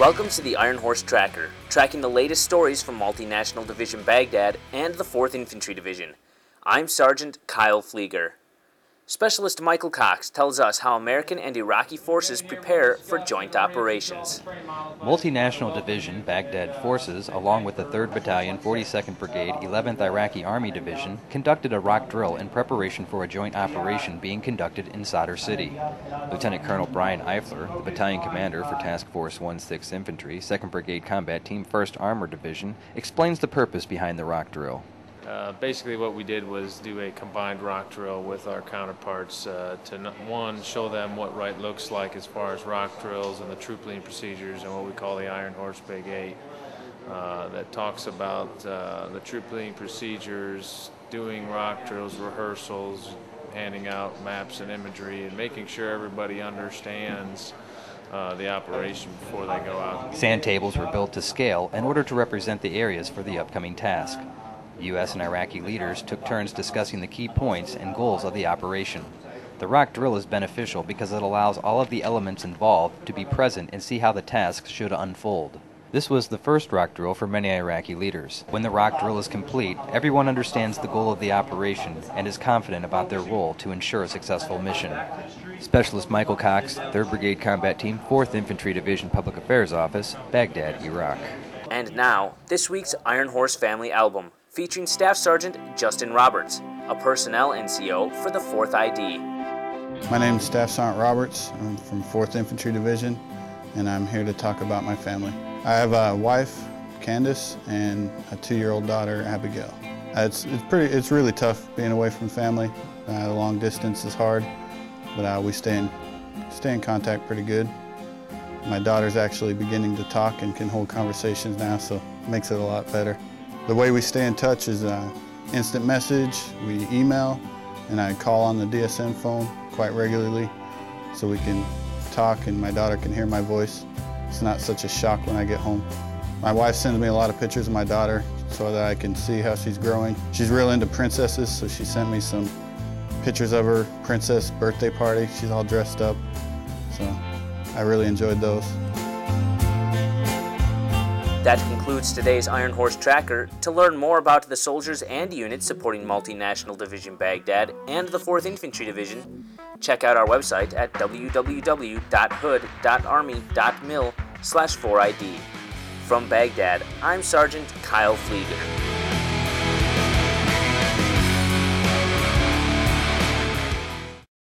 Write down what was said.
Welcome to the Iron Horse Tracker, tracking the latest stories from Multinational Division Baghdad and the 4th Infantry Division. I'm Sergeant Kyle Pflieger. Specialist Michael Cox tells us how American and Iraqi forces prepare for joint operations. Multinational Division Baghdad forces, along with the 3rd Battalion, 42nd Brigade, 11th Iraqi Army Division, conducted a rock drill in preparation for a joint operation being conducted in Sadr City. Lieutenant Colonel Brian Eifler, the battalion commander for Task Force 16th Infantry, 2nd Brigade Combat Team, 1st Armored Division, explains the purpose behind the rock drill. Uh, basically, what we did was do a combined rock drill with our counterparts uh, to one show them what right looks like as far as rock drills and the troop leading procedures and what we call the Iron Horse Big Eight. Uh, that talks about uh, the troop leading procedures, doing rock drills, rehearsals, handing out maps and imagery, and making sure everybody understands. Uh, the operation before they go out. Sand tables were built to scale in order to represent the areas for the upcoming task. U.S. and Iraqi leaders took turns discussing the key points and goals of the operation. The rock drill is beneficial because it allows all of the elements involved to be present and see how the task should unfold. This was the first rock drill for many Iraqi leaders. When the rock drill is complete, everyone understands the goal of the operation and is confident about their role to ensure a successful mission. Specialist Michael Cox, 3rd Brigade Combat Team, 4th Infantry Division Public Affairs Office, Baghdad, Iraq. And now, this week's Iron Horse Family Album, featuring Staff Sergeant Justin Roberts, a personnel NCO for the 4th ID. My name is Staff Sergeant Roberts. I'm from 4th Infantry Division, and I'm here to talk about my family. I have a wife, Candace, and a two-year-old daughter, Abigail. It's, it's, pretty, it's really tough being away from family. Uh, the long distance is hard, but uh, we stay in, stay in contact pretty good. My daughter's actually beginning to talk and can hold conversations now, so it makes it a lot better. The way we stay in touch is uh, instant message, we email, and I call on the DSN phone quite regularly so we can talk and my daughter can hear my voice. It's not such a shock when I get home. My wife sends me a lot of pictures of my daughter so that I can see how she's growing. She's real into princesses, so she sent me some pictures of her princess birthday party. She's all dressed up, so I really enjoyed those. That concludes today's Iron Horse Tracker. To learn more about the soldiers and units supporting Multinational Division Baghdad and the 4th Infantry Division, check out our website at www.hood.army.mil slash 4ID. From Baghdad, I'm Sergeant Kyle Pflieger.